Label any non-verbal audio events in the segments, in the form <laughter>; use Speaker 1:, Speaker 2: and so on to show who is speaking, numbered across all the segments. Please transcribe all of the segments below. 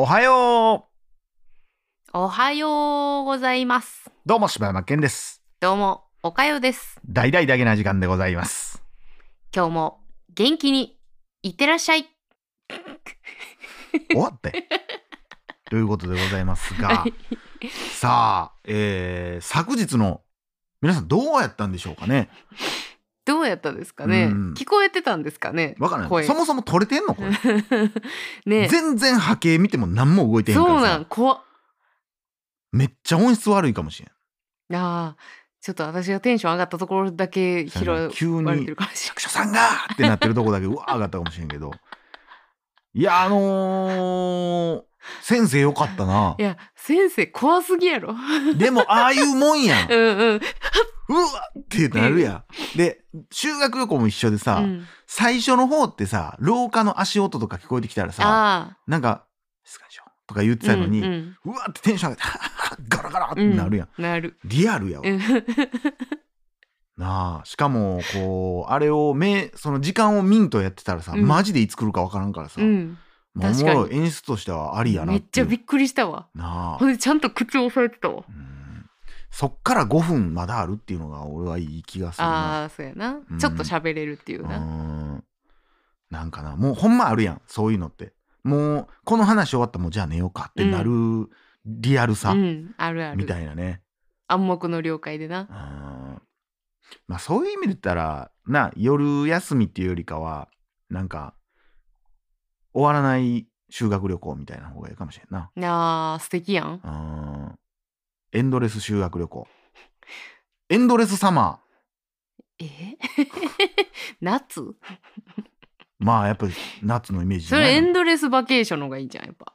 Speaker 1: おはよ
Speaker 2: おはようございます。
Speaker 1: うどうも柴山健です。
Speaker 2: どうも、おかよです。
Speaker 1: 大々だけな時間でございます。
Speaker 2: 今日も元気にいってらっしゃい。<laughs>
Speaker 1: 終わって。ということでございますが、さあ、えー、昨日の皆さんどうやったんでしょうかね
Speaker 2: どうやったですかね、
Speaker 1: うん。
Speaker 2: 聞こえてたんですかね？
Speaker 1: わからない。
Speaker 2: 声。
Speaker 1: そもそも撮れてんの？これ。<laughs>
Speaker 2: ね。
Speaker 1: 全然波形見ても何も動いてへんからさ。
Speaker 2: そうなん、怖っ。
Speaker 1: めっちゃ音質悪いかもしれん。
Speaker 2: あー。ちょっと私がテンション上がったところだけ拾われてるかもしれ
Speaker 1: 役所 <laughs> さんが！ってなってるとこだけうわー上がったかもしれんけど。いや、あのー、<laughs> 先生よかったな
Speaker 2: ない。い。や、先生怖すぎやろ。<laughs>
Speaker 1: でも、ああいうもんやん <laughs>
Speaker 2: う。んうん。
Speaker 1: うわってなるやん。で、修学旅行も一緒でさ、
Speaker 2: うん、
Speaker 1: 最初の方ってさ、廊下の足音とか聞こえてきたらさ、
Speaker 2: あ
Speaker 1: なんか、静かにしようとか言って
Speaker 2: あ。
Speaker 1: たのに、
Speaker 2: うん
Speaker 1: うわってテンション上がって、ガラガラって
Speaker 2: うん
Speaker 1: なるやん。
Speaker 2: なる。
Speaker 1: リアルやわ。
Speaker 2: うん
Speaker 1: なあ。しかも、こう、あれを、目、その時間をミントやってたらさ、
Speaker 2: うん
Speaker 1: マジでいつ来るかわからんからさ、
Speaker 2: うん。
Speaker 1: まあお
Speaker 2: 確かに
Speaker 1: 演出としてはありやな
Speaker 2: めってちゃびっくりしたわ。
Speaker 1: なあ
Speaker 2: ほんでちゃんと口を押さえてたわ。
Speaker 1: うんそっから5分まだあるっていうのが俺はいい気がするな。
Speaker 2: ああ、そうやな、
Speaker 1: うん
Speaker 2: ちょっと喋れるっていう
Speaker 1: う
Speaker 2: な。
Speaker 1: んなんかなもうほんまあるやんそういうのってもうこの話終わったらもうじゃあ寝ようかってなるリアルさ
Speaker 2: うん、あるある。
Speaker 1: みたいなね、
Speaker 2: 暗黙の了解でな。
Speaker 1: うんまあそういう意味で言ったらな夜休みっていうよりかはなんか終わらない修学旅行みたいな方がいいかもしれんな。
Speaker 2: あー素敵やん。
Speaker 1: うん。エンドレス修学旅行。エンドレスサマ
Speaker 2: え？<laughs> 夏？
Speaker 1: ーまあやっぱり夏のイメージじ
Speaker 2: そ
Speaker 1: ゃないの
Speaker 2: れエンドレスバケーションの方がいいんじゃん、やっぱ。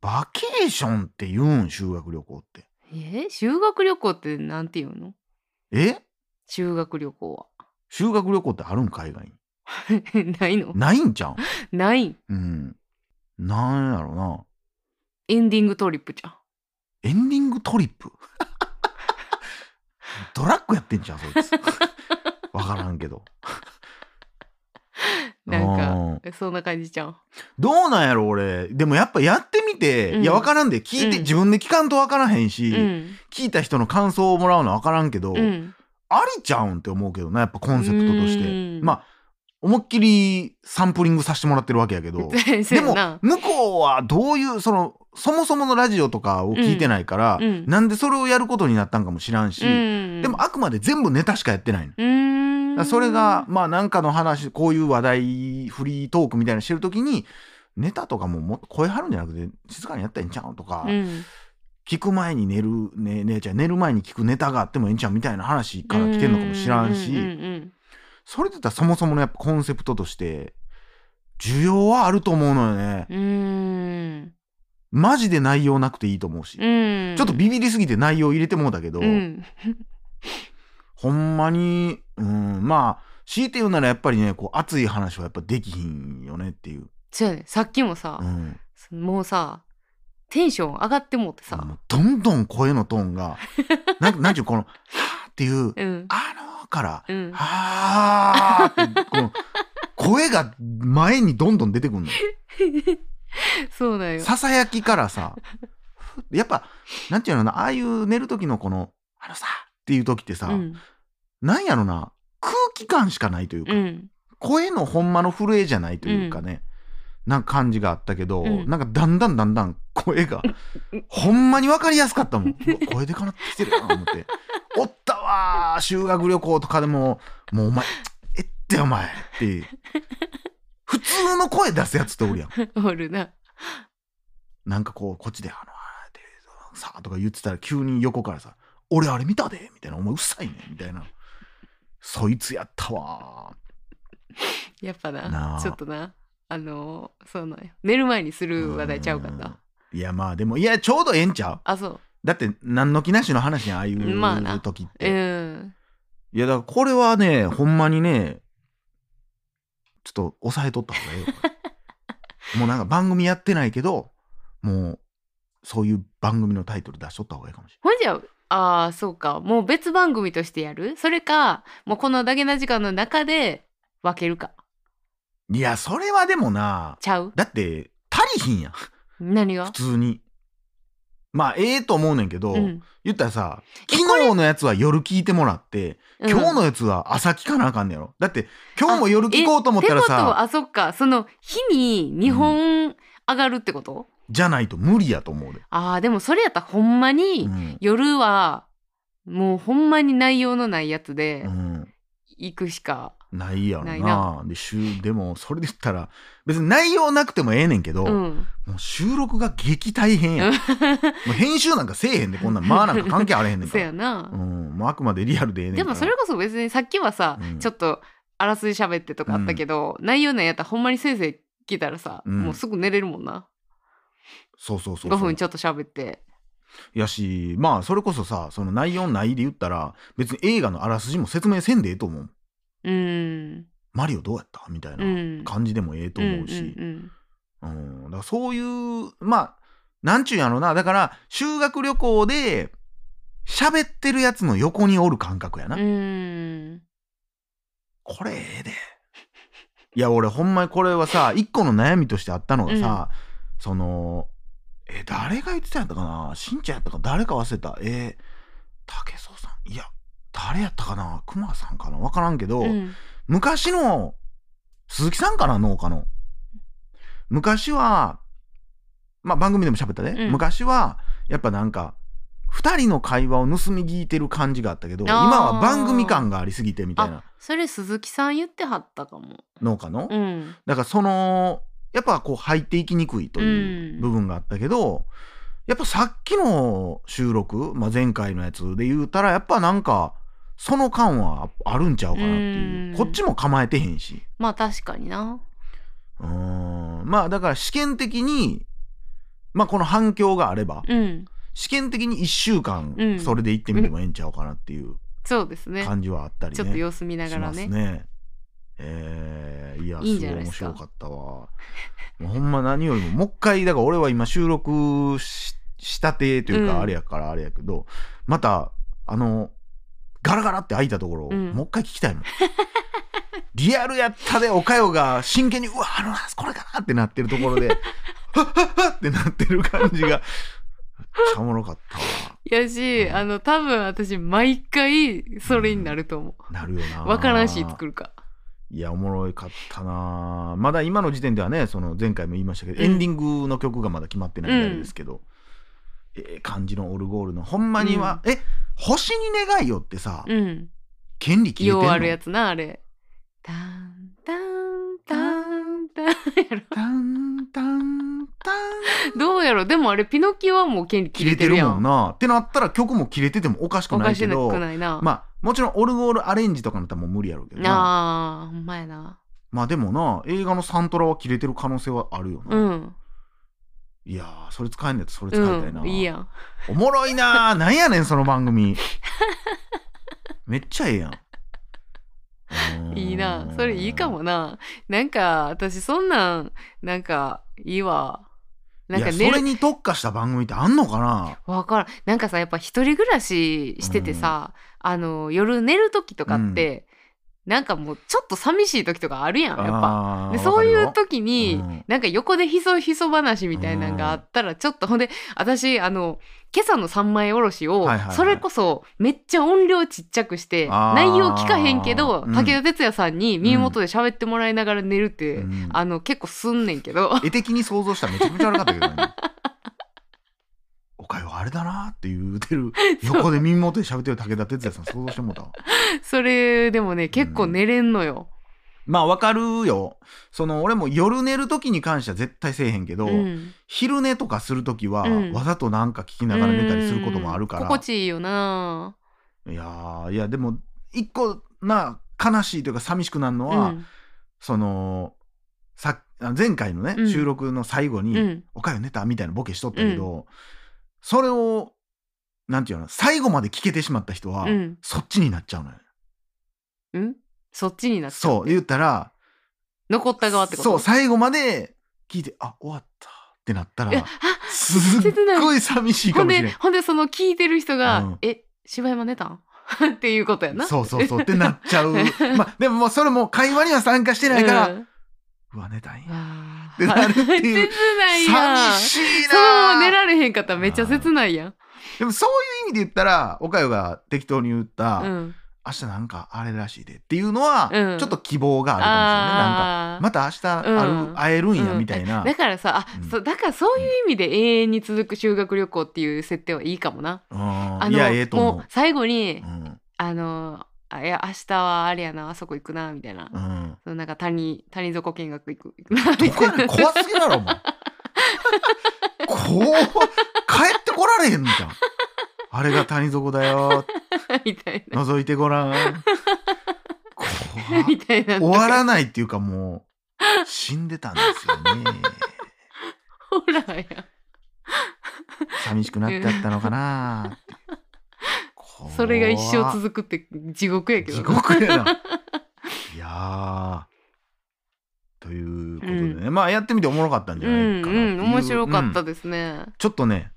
Speaker 1: バケーションって言うん修学旅行って。
Speaker 2: え？修学旅行ってなんて言うの？
Speaker 1: え？
Speaker 2: 修学旅行
Speaker 1: 修学旅行ってあるん海外に？
Speaker 2: は。<laughs> ないの？
Speaker 1: ないんじゃん <laughs>
Speaker 2: ない。
Speaker 1: うん。なんやろな。
Speaker 2: エンディングトリップじゃん。
Speaker 1: エンディングトリップ？<laughs> ドラッグやってんじゃんそいつ。わからんけど。
Speaker 2: なんか、そんな感じじゃん。
Speaker 1: どうなんやろ俺。でもやっぱやってみて、
Speaker 2: うん。
Speaker 1: いやわからんで聞いて、
Speaker 2: うん。
Speaker 1: 自分で聞かんとわからへんし、
Speaker 2: うん。
Speaker 1: 聞いた人の感想をもらうのわからんけど、
Speaker 2: うん。
Speaker 1: ありちゃうんって思うけどなやっぱコンセプトとして。
Speaker 2: うん。
Speaker 1: まあ思いっきりサンプリングさせてもらってるわけやけど <laughs> でも。向こうはどういうそのそもそものラジオとかを聞いてないから、
Speaker 2: うんうん
Speaker 1: なんでそれをやることになったんかも知らんし、
Speaker 2: うん。
Speaker 1: でもあくまで全部ネタしかやってないの。それがまあなんかの話こういう話題フリートークみたいなのしてる時にネタとかももっと声張るんじゃなくて静かにやったらいいんちゃうとか、
Speaker 2: うん。
Speaker 1: 聞く前に寝るねねちゃん寝る前に聞くネタがあってもいいんちゃうみたいな話から来てんのかもしらんし、それで言ったらそもそものやっぱコンセプトとして需要はあると思うのよね。
Speaker 2: うん。うん。
Speaker 1: マジで内容なくていいと思うし、
Speaker 2: うん。
Speaker 1: ちょっとビビりすぎて内容入れてもうたけど、
Speaker 2: うん。<laughs>
Speaker 1: ほんまに、うん、まあ強いて言うならやっぱりねこう熱い話はやっぱできひんよねっていう、
Speaker 2: そうやね。さっきもさ
Speaker 1: う、ん、
Speaker 2: もうさ、テンション上がってもってさ、
Speaker 1: どんどん声のトーンが <laughs> なんなんちゅうこの「はーっていう
Speaker 2: うん「。
Speaker 1: あのー」から「
Speaker 2: うん。
Speaker 1: はーってこの <laughs> 声が前にどんどん出てくるの。
Speaker 2: そうだよ。
Speaker 1: ささやきからさやっぱなんていうのかなああいう寝る時のこの「あのさ」っていう時ってさ、
Speaker 2: うん。
Speaker 1: なんやろな空気感しかないというか、
Speaker 2: うん。
Speaker 1: 声のほんまの震えじゃないというかね、なんか感じがあったけど、
Speaker 2: うん
Speaker 1: なんかだんだんだんだん声が <laughs> ほんまに分かりやすかったもん声でかなってきてるな思って修学旅行とかでももうお前えってお前って。普通の声出すやつっておるやん。
Speaker 2: おるな。
Speaker 1: なんかこうこっちで「あのさあ」とか言ってたら急に横からさ「俺あれ見たで」みたいな「お前うっさいね」みたいな。そいつやったわ
Speaker 2: やっぱ
Speaker 1: な
Speaker 2: ちょっとな、あのー、そうなんよ。寝る前にする話題ちゃうかっ
Speaker 1: うん。
Speaker 2: た。
Speaker 1: いやまあでもいやちょうどええんちゃう。
Speaker 2: あ、そう。
Speaker 1: だって何の気なしの話やんああいう
Speaker 2: まあな。
Speaker 1: 時って、
Speaker 2: うん。
Speaker 1: いやだからこれはねほんまにねちょっと抑えとった方がええよ。<laughs> もうなんか番組やってないけどもうそういう番組のタイトル出しとった方がいいかもし
Speaker 2: ほんじゃ、ああ、そうか。もう別番組としてやる？それか、もうこのだけな時間の中で分けるか。
Speaker 1: いやそれはでもな
Speaker 2: ちゃう？
Speaker 1: だって足りひんやん。
Speaker 2: 何が？
Speaker 1: 普通にまあええと思うねんけど、
Speaker 2: うん。
Speaker 1: 言ったらさ
Speaker 2: え
Speaker 1: 昨日のやつは夜聞いてもらって
Speaker 2: うん。
Speaker 1: 今日のやつは朝聞かなあかんねやろ。だって今日も夜聞こうと思ったら
Speaker 2: てことは
Speaker 1: さ
Speaker 2: あそっか。その日に2本上がるってこと、
Speaker 1: じゃないと無理やと思うで、
Speaker 2: あーでもそれやったらほんまに、
Speaker 1: うん。
Speaker 2: 夜はもうほんまに内容のないやつで
Speaker 1: うん、
Speaker 2: 行くしか、
Speaker 1: ないやろな。
Speaker 2: な
Speaker 1: で週でもそれで言ったら別に内容なくてもええねんけど、
Speaker 2: うん、
Speaker 1: もう収録が激大変や。ん。<laughs> もう編集なんかせえへんでこんなん。まあなんか関係あれへんねん
Speaker 2: そ
Speaker 1: から。<laughs>
Speaker 2: やな、
Speaker 1: うん、もうあくまでリアルでええねんから。
Speaker 2: でもそれこそ別にさっきはさ、
Speaker 1: うん。
Speaker 2: ちょっとあらすじ喋ってとかあったけど、内容なんやったらほんまに先生聞いたらさ、
Speaker 1: うん。
Speaker 2: もうすぐ寝れるもんな。
Speaker 1: そうそうそう
Speaker 2: 5
Speaker 1: そう。
Speaker 2: 分ちょっと喋って
Speaker 1: やしまあそれこそさその内容ないで言ったら別に映画のあらすじも説明せんでええと思う。
Speaker 2: うん。
Speaker 1: マリオどうやった？みたいな
Speaker 2: うん。
Speaker 1: 感じでもええと思うし、
Speaker 2: うんうん
Speaker 1: うん。だからそういうまあなんちゅうんやろな。だから修学旅行で喋ってるやつの横におる感覚やな、
Speaker 2: うん。うん
Speaker 1: これええで。いや俺ほんまにこれはさ一個の悩みとしてあったのがさ、そのえ誰が言ってたんやったかな？しんちゃんやったか？誰か忘れた。え竹宗さん。いや誰やったかな？熊さんかな？分からんけど、
Speaker 2: うん。
Speaker 1: 昔の鈴木さんかな？農家の。昔はまあ番組でも喋ったね、
Speaker 2: うん。
Speaker 1: 昔はやっぱなんか2人の会話を盗み聞いてる感じがあったけど今は番組感がありすぎてみたいな。
Speaker 2: それ鈴木さん言ってはったかも。
Speaker 1: 農家の、
Speaker 2: うん。
Speaker 1: だからそのやっぱこう入っていきにくいという
Speaker 2: うん。
Speaker 1: 部分があったけど、やっぱさっきの収録、まあ、前回のやつで言うたらやっぱなんかその感はあるんちゃうかなっていう。
Speaker 2: うん。
Speaker 1: こっちも構えてへんし。
Speaker 2: まあ確かにな。
Speaker 1: うーん。まあだから試験的にまあこの反響があれば
Speaker 2: うん。
Speaker 1: 試験的に1週間
Speaker 2: うん。
Speaker 1: それで行ってみてもええんちゃうかなっていう
Speaker 2: そうですね。
Speaker 1: 感じはあったりね。
Speaker 2: ちょっと様子見なが
Speaker 1: します
Speaker 2: らね
Speaker 1: ね。えーいや
Speaker 2: いいん
Speaker 1: すごい面
Speaker 2: じゃないですか
Speaker 1: 白かったわ。<laughs> もうほんま何よりももう一回だから俺は今収録ししたてという
Speaker 2: うん
Speaker 1: かあれやからあれやけど、またあのガラガラって開いたところを
Speaker 2: うん
Speaker 1: もう一回聞きたいもん。<laughs> リアルやったでおかよが真剣にうわあのこれかなってなってるところで <laughs> はっはっはってなってる感じがめっちゃおもろかったわ。
Speaker 2: やし、
Speaker 1: うん
Speaker 2: あの多分私毎回それになると思
Speaker 1: なるよな。
Speaker 2: うわからんし作るか
Speaker 1: いやおもろかったな。まだ今の時点ではねその前回も言いましたけど、
Speaker 2: うん。
Speaker 1: エンディングの曲がまだ決まってないんですけど、ええ感じのオルゴールのほんまには、え星に願いよってさ、
Speaker 2: うん。
Speaker 1: 権利切れてんの？
Speaker 2: ようあるやつなあれ。タンタンタンタンやろ。
Speaker 1: タンタンタン。
Speaker 2: どうやろ？でもあれピノキオはもう権利切
Speaker 1: 切れてる
Speaker 2: れてるやん
Speaker 1: もんな。ってなったら曲も切れててもおかしく
Speaker 2: おかし
Speaker 1: ないけど
Speaker 2: くないな、
Speaker 1: まあもちろんオルゴールアレンジとかなったらもう無理やろうけどな。
Speaker 2: あーほんまやな。
Speaker 1: まあでもな映画のサントラは切れてる可能性はあるよな、
Speaker 2: うん。
Speaker 1: いやーそれ使えんねやったらそれ使いたいな、
Speaker 2: うんいいやん。
Speaker 1: おもろいなー。<laughs> なんやねんその番組。めっちゃええやん。<laughs>
Speaker 2: いいな。それいいかもな。なんか私そんなんなんかいいわ。なんか
Speaker 1: それに特化した番組ってあんのかな？
Speaker 2: わからん。なんかさやっぱ一人暮らししててさ、あの夜寝る時とかって、なんかもうちょっと寂しい時とかあるやんやっぱ。でそういう時に、
Speaker 1: うん。
Speaker 2: なんか横でひそひそ話みたいなのがあったらちょっと、ほんで私あの今朝の三枚おろしを、
Speaker 1: はいはいはい。
Speaker 2: それこそめっちゃ音量ちっちゃくして
Speaker 1: あー。
Speaker 2: 内容聞かへんけど、
Speaker 1: うん。
Speaker 2: 武田鉄矢さんに耳元で喋ってもらいながら寝るって、
Speaker 1: うん。
Speaker 2: あの結構すんねんけど。<laughs>
Speaker 1: 絵的に想像したらめちゃくちゃ悪かったけどねおかよあれだなって言うてる <laughs> 横で耳元で喋ってる武田鉄矢さん想像してもうたわ。<laughs>
Speaker 2: それでもね結構寝れんのよ。
Speaker 1: まあわかるよ。その俺も夜寝る時に関しては絶対せえへんけど、
Speaker 2: うん。
Speaker 1: 昼寝とかする時は、
Speaker 2: うん。
Speaker 1: わざとなんか聞きながら寝たりすることもあるから。
Speaker 2: うん。心地いいよな。い
Speaker 1: やーいやでも一個な悲しいというか寂しくなるのは、
Speaker 2: うん。
Speaker 1: そのさあ前回のね、
Speaker 2: うん。
Speaker 1: 収録の最後に「
Speaker 2: うん。
Speaker 1: おかよ寝た?」みたいなボケしとったけど、それをなんていうの最後まで聞けてしまった人は、
Speaker 2: うん。
Speaker 1: そっちになっちゃうのよ。
Speaker 2: うん？そっちになっちゃ
Speaker 1: そう言ったら
Speaker 2: 残った側ってこと？
Speaker 1: そう最後まで聞いてあ終わったってなったらすっごい寂しいかもしれん。
Speaker 2: でほんでその聞いてる人が「
Speaker 1: うん。
Speaker 2: え柴山寝たん? <laughs>」っていうことやな。
Speaker 1: そうそうそうってなっちゃう。<laughs> まあでももうそれも会話には参加してないから、
Speaker 2: うん。
Speaker 1: うわ寝たんや。
Speaker 2: あ。
Speaker 1: ってなるっていう <laughs>
Speaker 2: 切ない
Speaker 1: 寂しい
Speaker 2: そう寝
Speaker 1: な
Speaker 2: られへんかったらめっちゃ切ないやん。
Speaker 1: でもそういう意味で言ったらおかゆが適当に言った、
Speaker 2: うん。
Speaker 1: 明日なんかあれらしいでっていうのは、
Speaker 2: うん。
Speaker 1: ちょっと希望があるかもしれないなんか
Speaker 2: あー。
Speaker 1: また明日ある、
Speaker 2: うん
Speaker 1: 会えるんや
Speaker 2: うん
Speaker 1: みたいな、
Speaker 2: だからさあ、
Speaker 1: うん。
Speaker 2: そうだからそういう意味で永遠に続く修学旅行っていう設定はいいかもな。
Speaker 1: うん。
Speaker 2: あ
Speaker 1: いやええと思
Speaker 2: もう最後に、
Speaker 1: う、うん。
Speaker 2: あのあいや明日はあれやなあそこ行くなみたいな、
Speaker 1: うん、
Speaker 2: そのなんか谷谷底見学行く行くなみ
Speaker 1: どこやねん怖すぎだろお前。こう帰ってこられへんじゃん。あれが谷底だよ。<laughs>
Speaker 2: みたいな。
Speaker 1: 覗いてごらん。
Speaker 2: みたいな。
Speaker 1: 終わらないっていうかもう死んでたんですよね。<laughs>
Speaker 2: ほらや
Speaker 1: 寂しくなってあったのかな
Speaker 2: それが一生続くって地獄やけど
Speaker 1: 地獄やな。<laughs> いやー。ということでね、まあやってみておもろかったんじゃない
Speaker 2: うん
Speaker 1: かなう。
Speaker 2: うん面白かった
Speaker 1: うん
Speaker 2: ですね。
Speaker 1: ちょっとね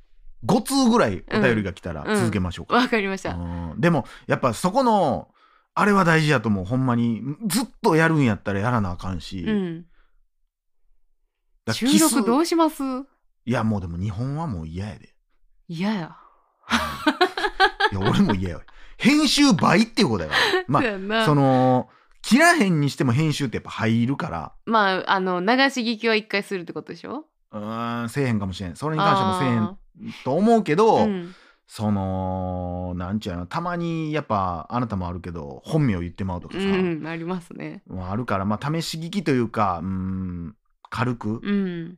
Speaker 1: 5通ぐらいお便りが来たら
Speaker 2: うん。
Speaker 1: 続けましょうか、
Speaker 2: わ、かりました、
Speaker 1: うん。でもやっぱそこのあれは大事やと思う。ほんまにずっとやるんやったらやらなあかんし、
Speaker 2: うん。収録どうします？
Speaker 1: いやもうでも日本はもう嫌やで。
Speaker 2: 嫌や
Speaker 1: いや俺も嫌や編集倍っていうことやからまあその切らへんにしても編集ってやっぱ入るから。
Speaker 2: まああの流し聞きは一回するってことでしょ？
Speaker 1: うーんせえへんかもしれん。それに関してもせえへ
Speaker 2: あ
Speaker 1: んと思うけど、
Speaker 2: うん。
Speaker 1: そのなんちゅうやろたまにやっぱあなたもあるけど本名言ってまうとかさ、
Speaker 2: うん、ありますね。
Speaker 1: あるからまあ試し聞きというかうん軽く
Speaker 2: うん。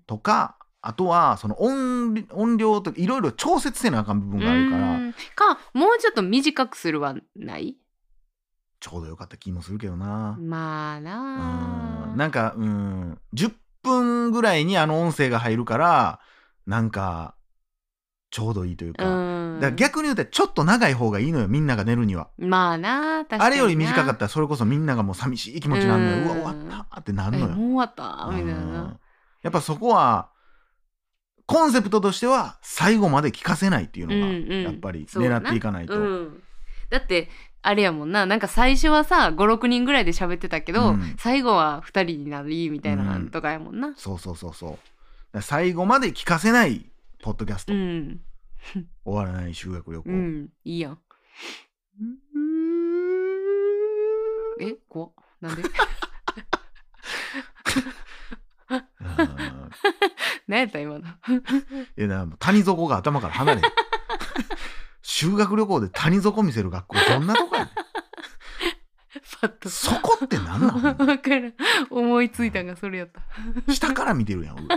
Speaker 1: あとはその音音量といろいろ調節せなあかん部分があるから
Speaker 2: うんかもうちょっと短くするはない？
Speaker 1: ちょうどよかった気もするけどな。
Speaker 2: まあ
Speaker 1: う
Speaker 2: な
Speaker 1: なんかうん10分ぐらいにあの音声が入るからなんかちょうどいいというか,、
Speaker 2: うん
Speaker 1: だから逆に言うとちょっと長い方がいいのよみんなが寝るには。
Speaker 2: まあな確かにな
Speaker 1: あれより短かったらそれこそみんながもう寂しい気持ちになるのよ。
Speaker 2: う
Speaker 1: わ終わったってなるのよ。
Speaker 2: えもう終わったみたい
Speaker 1: うん
Speaker 2: な。
Speaker 1: やっぱそこはコンセプトとしては最後まで聞かせないっていうのが、
Speaker 2: うんうん。
Speaker 1: やっぱり狙っていかないと。
Speaker 2: うん、だってあれやもんな。なんか最初はさ56人ぐらいで喋ってたけど、
Speaker 1: うん。
Speaker 2: 最後は2人になりみたいな
Speaker 1: うん
Speaker 2: んとかやもんな。
Speaker 1: そうそうそうそう。最後まで聞かせないポッドキャスト、
Speaker 2: うん、
Speaker 1: 終わらない修学旅行。
Speaker 2: うん、いいやん。え？怖っ。なんで？
Speaker 1: う <laughs> ん <laughs>
Speaker 2: 何やった今の。<laughs>
Speaker 1: いやな谷底が頭から離れへん。<laughs> 修学旅行で谷底見せる学校どんなとこやねん。
Speaker 2: パッと。
Speaker 1: そこって何なの
Speaker 2: 分からん。思いついたんがそれやった。
Speaker 1: 下から見てるやん上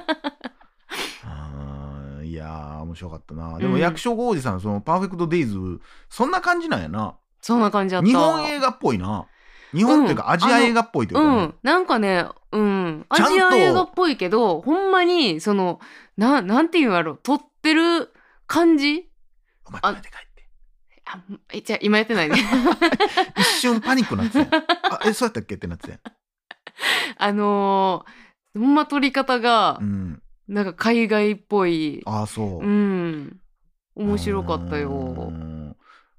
Speaker 1: あーいやー面白かったな。でも
Speaker 2: うん。
Speaker 1: 役所広司さんのそのパーフェクトデイズそんな感じなんやな。
Speaker 2: そんな感じだった。
Speaker 1: 日本映画っぽいな日本っていうか
Speaker 2: うん
Speaker 1: アジア映画っぽいというかね、
Speaker 2: うんなんかねうん。アジア映画っぽいけどほんまにそのななんていうんやろ撮ってる感じ？
Speaker 1: お前
Speaker 2: あ
Speaker 1: 帰って帰って。
Speaker 2: あえじゃあ今やってないね。<laughs>
Speaker 1: 一瞬パニックなってたあえそうやったっけってなってた
Speaker 2: あのー、ほんま撮り方が
Speaker 1: うん。
Speaker 2: なんか海外っぽい。
Speaker 1: ああそう、
Speaker 2: うん。面白かった
Speaker 1: う
Speaker 2: よ
Speaker 1: ん。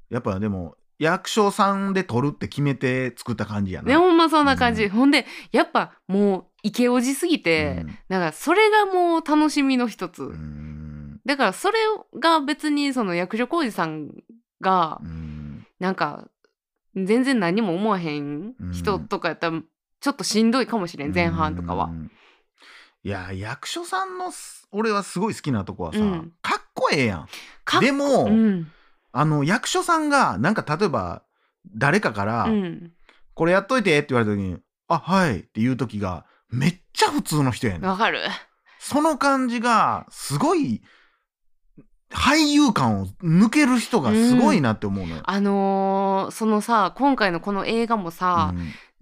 Speaker 1: やっぱでも役所さんで撮るって決めて作った感じやな、
Speaker 2: ねほんまそんな感じ、
Speaker 1: うん。
Speaker 2: ほんでやっぱもうイケオジすぎて、
Speaker 1: うん。
Speaker 2: なんかそれがもう楽しみの一つ、
Speaker 1: うん。
Speaker 2: だからそれが別にその役所広司さんが
Speaker 1: うん。
Speaker 2: なんか全然何も思わへん人とかやったらちょっとしんどいかもしれん前半とかは。
Speaker 1: う。ん。いや役所さんのす俺はすごい好きなとこはさ、
Speaker 2: うん。
Speaker 1: かっこええやん。でも、
Speaker 2: うん
Speaker 1: あの役所さんがなんか例えば誰かから、
Speaker 2: うん、
Speaker 1: これやっといてって言われた時に「あはい」って言う時がめっちゃ普通の人やねん。
Speaker 2: わかる。
Speaker 1: その感じがすごい俳優感を抜ける人がすごいなって思うのよ。
Speaker 2: あのーそのさ今回のこの映画もさ、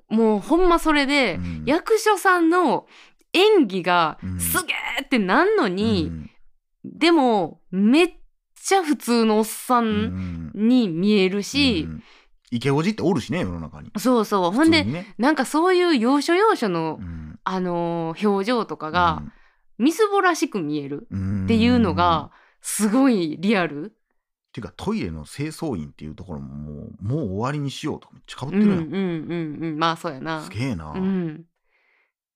Speaker 1: うん。
Speaker 2: もうほんまそれで、
Speaker 1: うん。
Speaker 2: 役所さんの演技が
Speaker 1: うん。
Speaker 2: すげーってなんのに、
Speaker 1: うん。
Speaker 2: でもめっちゃ普通のおっさ
Speaker 1: うんん
Speaker 2: に見えるし、
Speaker 1: うんイケオジっておるしね世の中に。
Speaker 2: そうそうほんでなんかそういう要所要所の、
Speaker 1: うん
Speaker 2: あのー表情とかが、みすぼらしく見える
Speaker 1: うん
Speaker 2: っていうのがすごいリアル。
Speaker 1: っていうかトイレの清掃員っていうところももうもう終わりにしようとかめっちゃかぶっ
Speaker 2: うん
Speaker 1: てるやん。
Speaker 2: うんうんうんまあそうやな
Speaker 1: す。げえな。
Speaker 2: うん、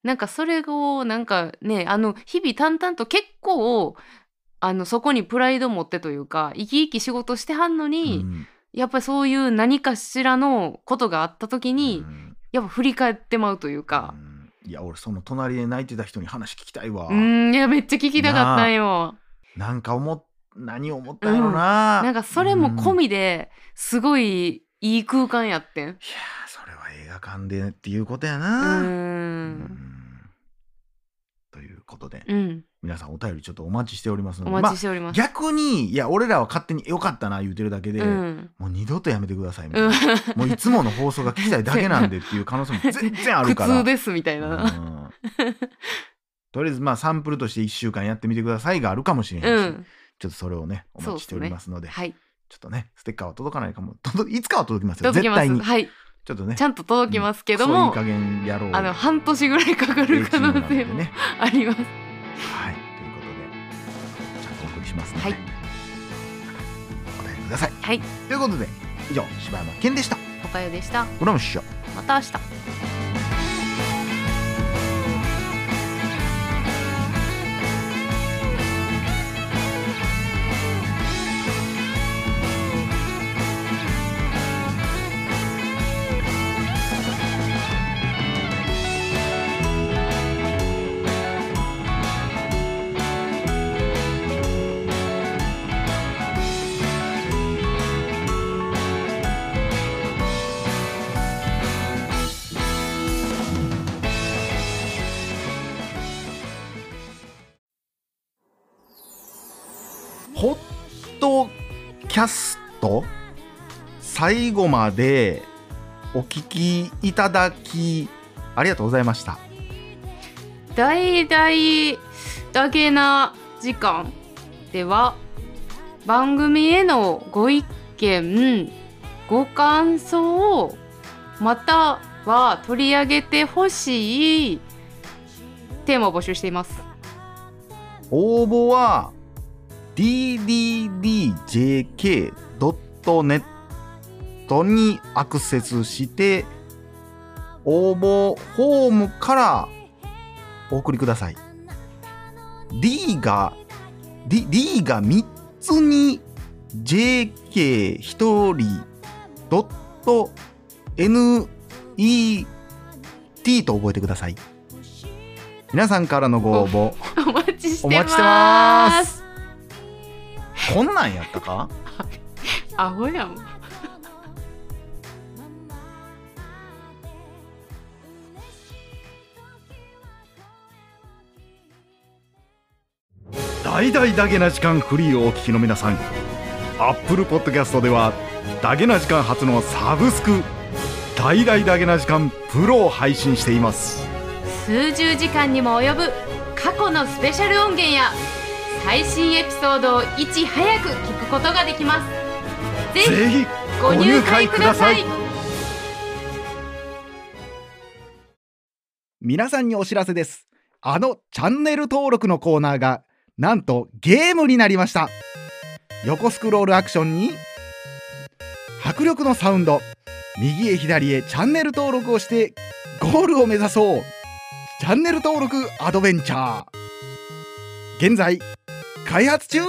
Speaker 2: なんかそれをなんかねあの日々淡々と結構あのそこにプライド持ってというか生き生き仕事してはんのに、
Speaker 1: うん。
Speaker 2: やっぱりそういう何かしらのことがあった時に、
Speaker 1: うん。
Speaker 2: やっぱ振り返ってまうというか。
Speaker 1: うん。いや俺その隣で泣いてた人に話聞きたいわ、
Speaker 2: うんいやめっちゃ聞きたかったんよ。
Speaker 1: なんか思っ何思ったんやろな、
Speaker 2: なんかそれも込みですごいいい空間やってん。
Speaker 1: いやーそれは映画館でっていうことや
Speaker 2: う
Speaker 1: な、
Speaker 2: ー。
Speaker 1: うん。ということで。
Speaker 2: うん。
Speaker 1: 皆さんお便りちょっとお待ちしておりますので
Speaker 2: お待ちしております。
Speaker 1: 逆にいや俺らは勝手によかったな言うてるだけで、
Speaker 2: うん。
Speaker 1: もう二度とやめてくださいみたい
Speaker 2: うん
Speaker 1: な、もういつもの放送が聞きたいだけなんでっていう可能性も <laughs> 全然ある
Speaker 2: 苦
Speaker 1: から
Speaker 2: 痛ですみたいな。
Speaker 1: うんとりあえずまあサンプルとして1週間やってみてくださいがあるかもしれないし、
Speaker 2: うん。
Speaker 1: ちょっとそれをねお待ちしておりますので
Speaker 2: はい。
Speaker 1: ちょっとねステッカーは届かないかも届いつかは届きますよ。絶対に
Speaker 2: はい。
Speaker 1: ちょっとね
Speaker 2: ちゃんと届きますけども、
Speaker 1: そういい加減やろう
Speaker 2: あの半年ぐらいかかる可能性も
Speaker 1: ね
Speaker 2: あります。
Speaker 1: はいということでちゃんとお送りしますので、
Speaker 2: はい
Speaker 1: お答えください
Speaker 2: はい。
Speaker 1: ということで以上柴山健でした
Speaker 2: おかよでした。
Speaker 1: グラムッシュ
Speaker 2: また明日。
Speaker 1: キャスト最後までお聞きいただきありがとうございました。
Speaker 2: 大々だけな時間では番組へのご意見ご感想または取り上げてほしいテーマを募集しています
Speaker 1: 応募は dddjk.net にアクセスして応募フォームからお送りください。D が D, D が3つに JK1 人ドット NET と覚えてください。皆さんからのご応募
Speaker 2: お待ちしてま
Speaker 1: すこんなんやったか？
Speaker 2: アホやん。
Speaker 1: 大々だけな時間フリーをお聞きの皆さん。Apple Podcast ではだけな時間初のサブスク大々だけな時間プロを配信しています。
Speaker 2: 数十時間にも及ぶ過去のスペシャル音源や最新エピソードをいち早く聞くことができます。
Speaker 1: ぜひ
Speaker 2: ご入会ください。
Speaker 1: 皆さんにお知らせです。あのチャンネル登録のコーナーがなんとゲームになりました。横スクロールアクションに迫力のサウンド右へ左へチャンネル登録をしてゴールを目指そう。チャンネル登録アドベンチャー。現在開発中。